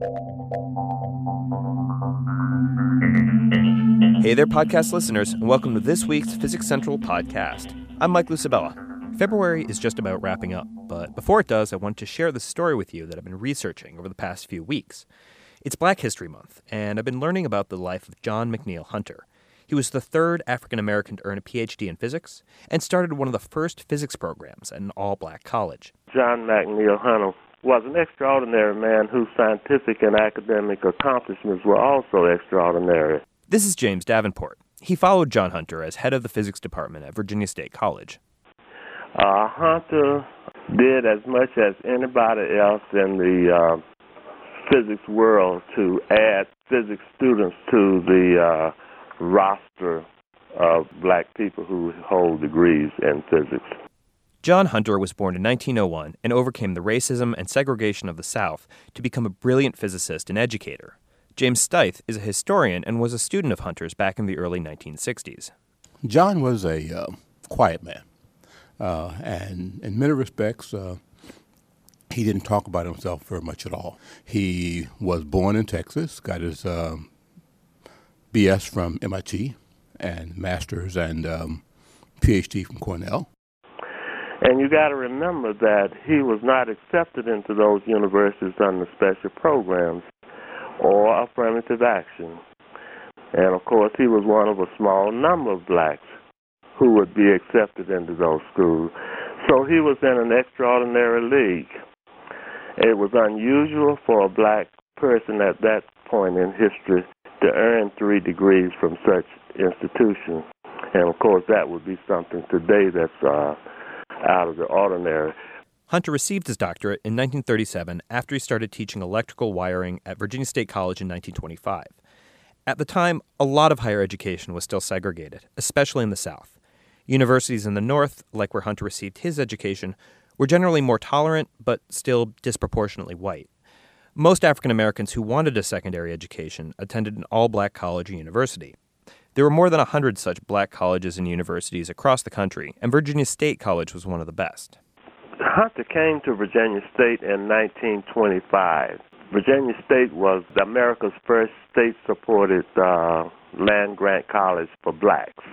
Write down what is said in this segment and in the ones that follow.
Hey there, podcast listeners, and welcome to this week's Physics Central podcast. I'm Mike Lucibella. February is just about wrapping up, but before it does, I want to share the story with you that I've been researching over the past few weeks. It's Black History Month, and I've been learning about the life of John McNeile Hunter. He was the third African American to earn a PhD in physics and started one of the first physics programs at an all black college. John McNeile Hunter was an extraordinary man whose scientific and academic accomplishments were also extraordinary. This is James Davenport. He followed John Hunter as head of the physics department at Virginia State College. Uh, Hunter did as much as anybody else in the uh, physics world to add physics students to the uh, roster of black people who hold degrees in physics. John Hunter was born in 1901 and overcame the racism and segregation of the South to become a brilliant physicist and educator. James Stith is a historian and was a student of Hunter's back in the early 1960s. John was a uh, quiet man, uh, and in many respects, uh, he didn't talk about himself very much at all. He was born in Texas, got his um, BS from MIT, and master's and um, PhD from Cornell. And you got to remember that he was not accepted into those universities under special programs or affirmative action. And of course, he was one of a small number of blacks who would be accepted into those schools. So he was in an extraordinary league. It was unusual for a black person at that point in history to earn three degrees from such institutions. And of course, that would be something today that's uh, out of the ordinary. Hunter received his doctorate in 1937 after he started teaching electrical wiring at Virginia State College in 1925. At the time, a lot of higher education was still segregated, especially in the South. Universities in the North, like where Hunter received his education, were generally more tolerant, but still disproportionately white. Most African Americans who wanted a secondary education attended an all black college or university. There were more than 100 such black colleges and universities across the country, and Virginia State College was one of the best. Hunter came to Virginia State in 1925. Virginia State was America's first state supported uh, land grant college for blacks.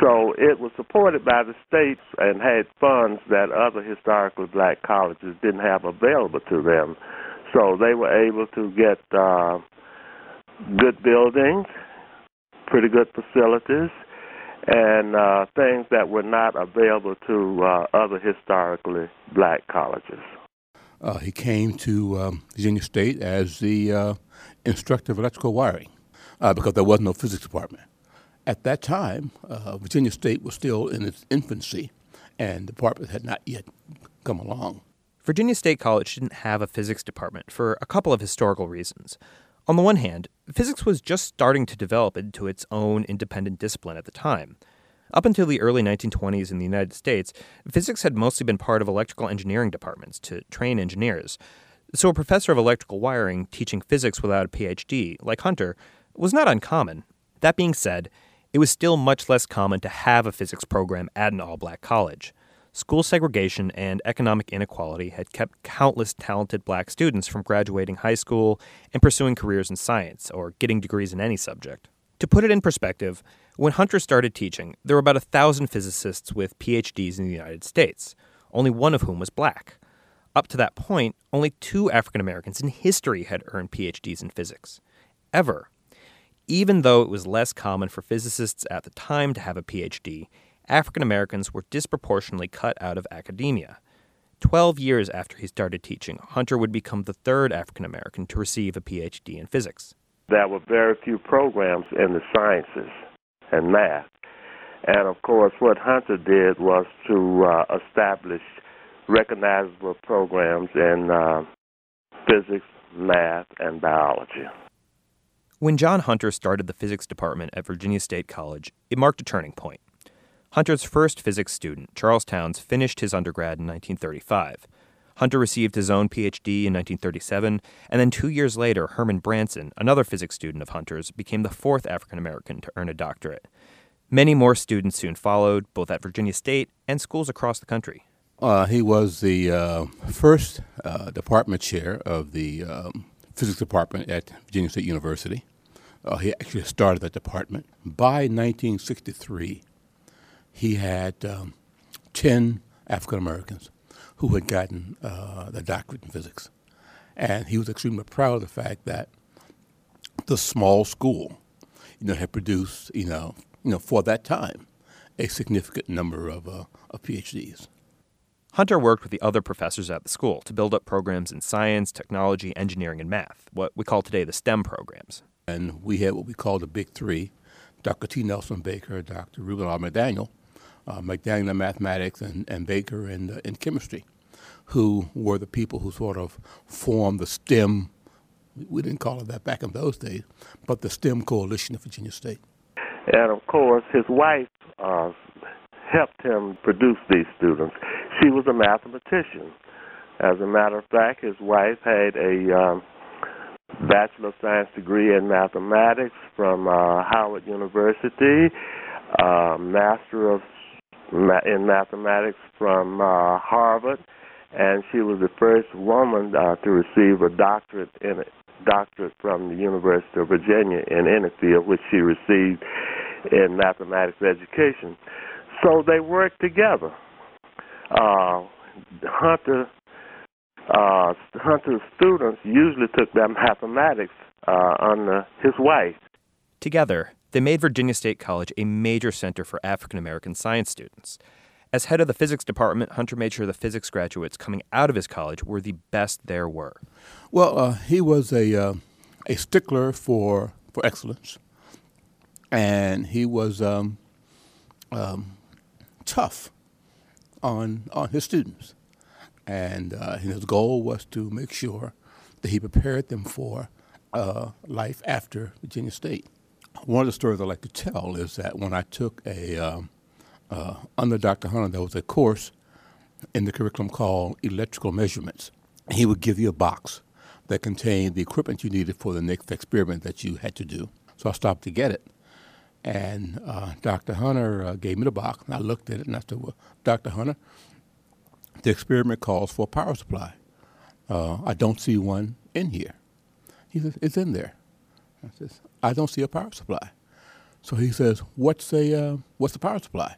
So it was supported by the state and had funds that other historically black colleges didn't have available to them. So they were able to get uh, good buildings pretty good facilities, and uh, things that were not available to uh, other historically black colleges. Uh, he came to um, Virginia State as the uh, instructor of electrical wiring uh, because there was no physics department. At that time, uh, Virginia State was still in its infancy, and the department had not yet come along. Virginia State College didn't have a physics department for a couple of historical reasons. On the one hand, physics was just starting to develop into its own independent discipline at the time. Up until the early 1920s in the United States, physics had mostly been part of electrical engineering departments to train engineers. So a professor of electrical wiring teaching physics without a PhD, like Hunter, was not uncommon. That being said, it was still much less common to have a physics program at an all black college. School segregation and economic inequality had kept countless talented black students from graduating high school and pursuing careers in science or getting degrees in any subject. To put it in perspective, when Hunter started teaching, there were about a thousand physicists with PhDs in the United States, only one of whom was black. Up to that point, only two African Americans in history had earned PhDs in physics. Ever. Even though it was less common for physicists at the time to have a PhD, African Americans were disproportionately cut out of academia. Twelve years after he started teaching, Hunter would become the third African American to receive a PhD in physics. There were very few programs in the sciences and math. And of course, what Hunter did was to uh, establish recognizable programs in uh, physics, math, and biology. When John Hunter started the physics department at Virginia State College, it marked a turning point. Hunter's first physics student, Charles Townes, finished his undergrad in 1935. Hunter received his own PhD in 1937, and then two years later, Herman Branson, another physics student of Hunter's, became the fourth African American to earn a doctorate. Many more students soon followed, both at Virginia State and schools across the country. Uh, he was the uh, first uh, department chair of the um, physics department at Virginia State University. Uh, he actually started that department. By 1963, he had um, 10 African Americans who had gotten uh, the doctorate in physics. And he was extremely proud of the fact that the small school, you know, had produced, you know, you know, for that time, a significant number of, uh, of PhDs. Hunter worked with the other professors at the school to build up programs in science, technology, engineering, and math, what we call today the STEM programs. And we had what we call the Big Three Dr. T. Nelson Baker, Dr. Reuben R. McDaniel, uh, McDaniel in mathematics, and, and Baker in, uh, in chemistry, who were the people who sort of formed the STEM, we didn't call it that back in those days, but the STEM coalition of Virginia State. And of course, his wife uh, helped him produce these students. She was a mathematician. As a matter of fact, his wife had a um, Bachelor of Science degree in mathematics from uh, Howard University, uh, Master of in mathematics from uh, Harvard, and she was the first woman uh, to receive a doctorate in it, doctorate from the University of Virginia in any field, which she received in mathematics education. So they worked together. Uh, Hunter uh, Hunter's students usually took their mathematics uh, under his wife. Together, they made Virginia State College a major center for African American science students. As head of the physics department, Hunter made sure the physics graduates coming out of his college were the best there were. Well, uh, he was a uh, a stickler for for excellence, and he was um, um, tough on on his students, and uh, his goal was to make sure that he prepared them for uh, life after Virginia State. One of the stories I like to tell is that when I took a um, uh, under Dr. Hunter, there was a course in the curriculum called electrical measurements. He would give you a box that contained the equipment you needed for the next experiment that you had to do. So I stopped to get it. And uh, Dr. Hunter uh, gave me the box, and I looked at it, and I said, Well, Dr. Hunter, the experiment calls for a power supply. Uh, I don't see one in here. He says, It's in there. I says, I don't see a power supply. So he says, What's a uh, what's the power supply?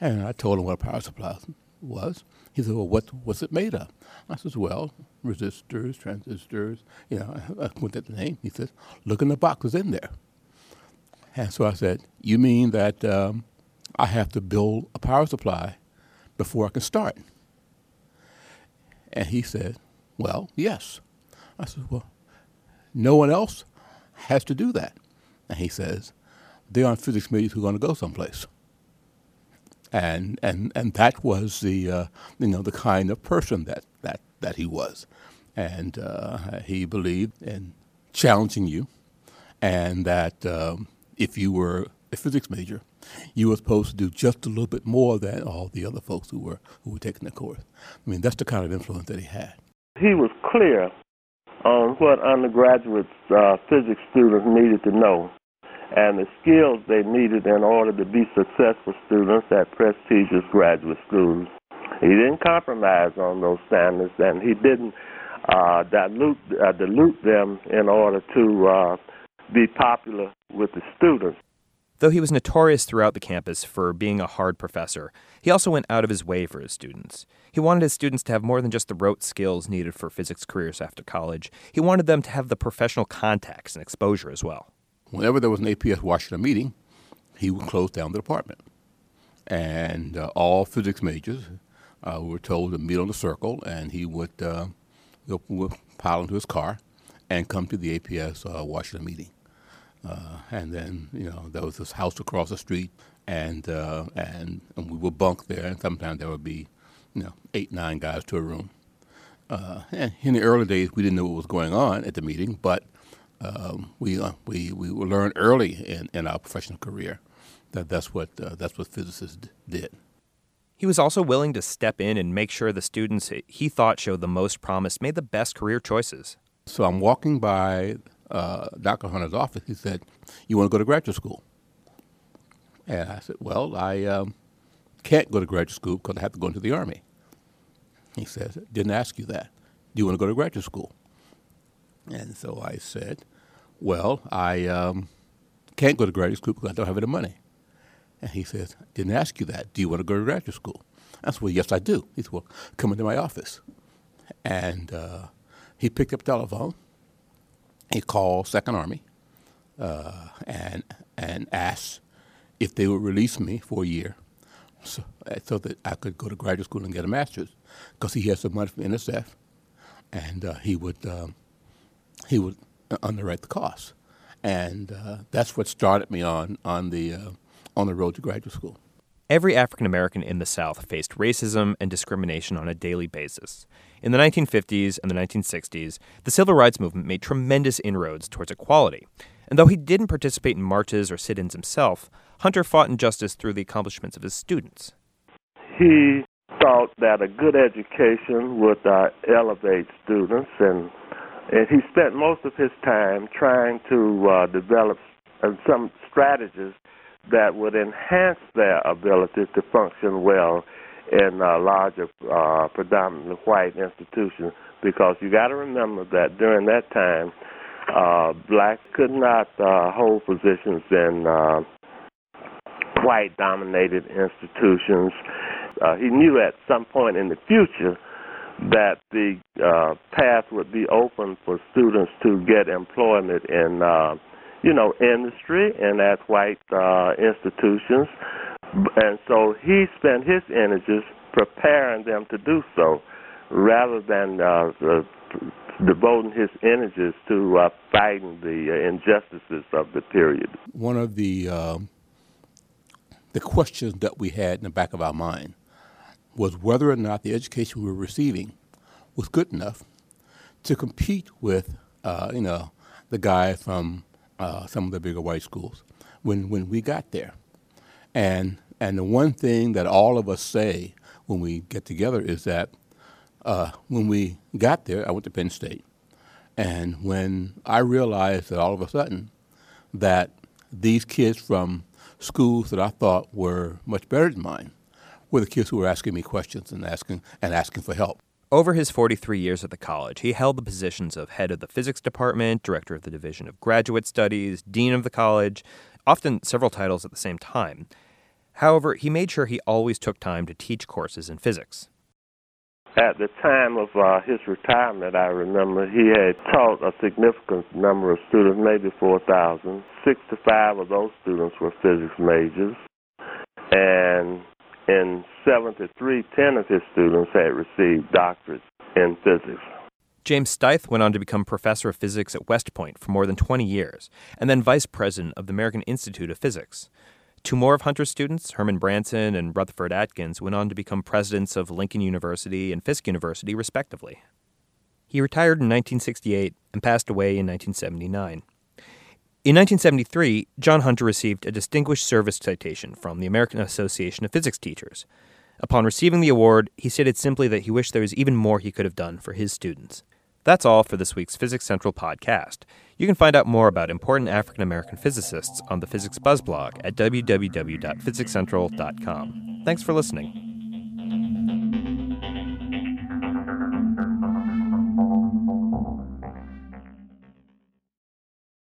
And I told him what a power supply was. He said, Well, what, what's it made of? I says, Well, resistors, transistors. You know, I went at the name. He says, Look in the box, it's in there. And so I said, You mean that um, I have to build a power supply before I can start? And he said, Well, yes. I said, Well, no one else has to do that. And he says, There aren't physics majors who are going to go someplace and and and that was the uh, you know the kind of person that that that he was, and uh, he believed in challenging you, and that um, if you were a physics major, you were supposed to do just a little bit more than all the other folks who were who were taking the course. I mean, that's the kind of influence that he had. He was clear on what undergraduate uh, physics students needed to know and the skills they needed in order to be successful students at prestigious graduate schools. He didn't compromise on those standards, and he didn't uh, dilute uh, dilute them in order to uh, be popular with the students. Though he was notorious throughout the campus for being a hard professor, he also went out of his way for his students. He wanted his students to have more than just the rote skills needed for physics careers after college. He wanted them to have the professional contacts and exposure as well whenever there was an APS Washington meeting, he would close down the department. And uh, all physics majors uh, were told to meet on the circle, and he would, uh, would pile into his car and come to the APS uh, Washington meeting. Uh, and then, you know, there was this house across the street, and, uh, and, and we would bunk there, and sometimes there would be, you know, eight, nine guys to a room. and in the early days, we didn't know what was going on at the meeting, but um, we, uh, we, we learned early in, in our professional career that that's what, uh, that's what physicists d- did. He was also willing to step in and make sure the students he thought showed the most promise made the best career choices. So I'm walking by uh, Dr. Hunter's office. He said, You want to go to graduate school? And I said, Well, I um, can't go to graduate school because I have to go into the Army. He says, Didn't ask you that. Do you want to go to graduate school? And so I said, Well, I um, can't go to graduate school because I don't have any money. And he says, Didn't ask you that. Do you want to go to graduate school? I said, Well, yes, I do. He said, Well, come into my office. And uh, he picked up the telephone. He called Second Army uh, and, and asked if they would release me for a year so, so that I could go to graduate school and get a master's because he had some money from NSF and uh, he would um, he would underwrite the costs, and uh, that's what started me on on the uh, on the road to graduate school. Every African American in the South faced racism and discrimination on a daily basis. In the 1950s and the 1960s, the civil rights movement made tremendous inroads towards equality. And though he didn't participate in marches or sit ins himself, Hunter fought injustice through the accomplishments of his students. He thought that a good education would uh, elevate students, and and he spent most of his time trying to uh, develop uh, some strategies that would enhance their ability to function well in uh, larger, uh, predominantly white institutions. Because you got to remember that during that time, uh, blacks could not uh, hold positions in uh, white-dominated institutions uh, he knew at some point in the future that the uh, path would be open for students to get employment in, uh, you know, industry and at white uh, institutions. And so he spent his energies preparing them to do so rather than uh, uh, devoting his energies to uh, fighting the uh, injustices of the period. One of the uh, the questions that we had in the back of our mind was whether or not the education we were receiving was good enough to compete with, uh, you know, the guys from some of the bigger white schools when, when we got there. And, and the one thing that all of us say when we get together is that uh, when we got there, I went to Penn State. And when I realized that all of a sudden that these kids from schools that I thought were much better than mine were the kids who were asking me questions and asking and asking for help. Over his 43 years at the college, he held the positions of head of the physics department, director of the division of graduate studies, dean of the college, often several titles at the same time. However, he made sure he always took time to teach courses in physics. At the time of uh, his retirement, I remember he had taught a significant number of students, maybe 4,000. 65 of those students were physics majors. And in 73, 10 of his students had received doctorates in physics. James Stith went on to become professor of physics at West Point for more than 20 years, and then vice president of the American Institute of Physics. Two more of Hunter's students, Herman Branson and Rutherford Adkins, went on to become presidents of Lincoln University and Fisk University, respectively. He retired in 1968 and passed away in 1979. In 1973, John Hunter received a Distinguished Service Citation from the American Association of Physics Teachers. Upon receiving the award, he stated simply that he wished there was even more he could have done for his students. That's all for this week's Physics Central podcast. You can find out more about important African American physicists on the Physics Buzz blog at www.physicscentral.com. Thanks for listening.